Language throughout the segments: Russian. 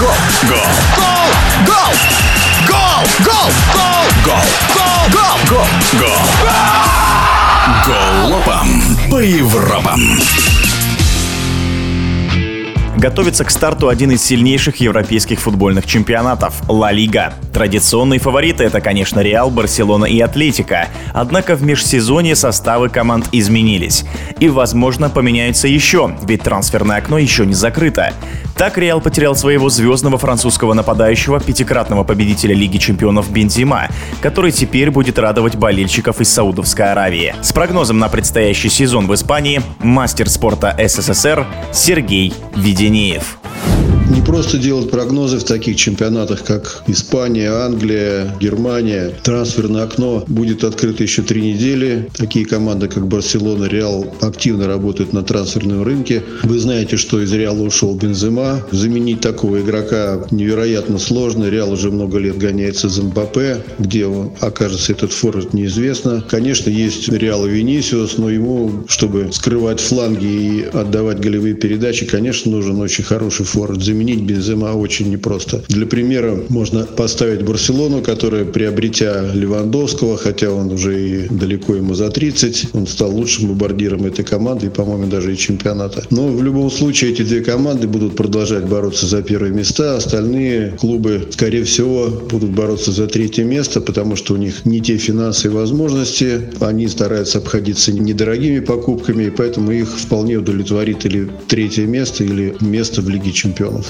Гол! Гол! Гол! Гол! Гол! Гол! Гол! Гол! Гол! Гол! Гол! Галопом по Европам. Готовится к старту один из сильнейших европейских футбольных чемпионатов – Ла Лига. Традиционные фавориты – это, конечно, Реал, Барселона и Атлетико. Однако в межсезонье составы команд изменились. И, возможно, поменяются еще, ведь трансферное окно еще не закрыто. Так Реал потерял своего звездного французского нападающего, пятикратного победителя Лиги чемпионов Бензима, который теперь будет радовать болельщиков из Саудовской Аравии. С прогнозом на предстоящий сезон в Испании мастер спорта СССР Сергей Веденеев. Не просто делать прогнозы в таких чемпионатах, как Испания, Англия, Германия. Трансферное окно будет открыто еще три недели. Такие команды, как Барселона, Реал активно работают на трансферном рынке. Вы знаете, что из Реала ушел Бензема. Заменить такого игрока невероятно сложно. Реал уже много лет гоняется за МБП. Где он окажется этот форвард, неизвестно. Конечно, есть Реал Венисиус, но ему, чтобы скрывать фланги и отдавать голевые передачи, конечно, нужен очень хороший форвард заменить Бензема очень непросто. Для примера можно поставить Барселону, которая, приобретя Левандовского, хотя он уже и далеко ему за 30, он стал лучшим бомбардиром этой команды и, по-моему, даже и чемпионата. Но в любом случае эти две команды будут продолжать бороться за первые места. Остальные клубы, скорее всего, будут бороться за третье место, потому что у них не те финансы и возможности. Они стараются обходиться недорогими покупками, и поэтому их вполне удовлетворит или третье место, или место в Лиге чемпионов.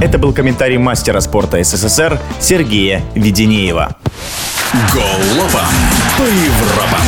Это был комментарий мастера спорта СССР Сергея Веденеева. Голопом по Европам.